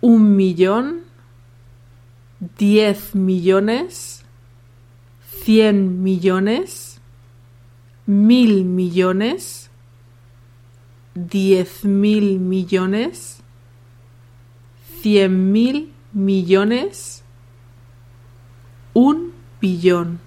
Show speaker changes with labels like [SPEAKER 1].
[SPEAKER 1] un millón, diez millones, cien millones, mil millones, diez mil millones, cien mil millones, un billón.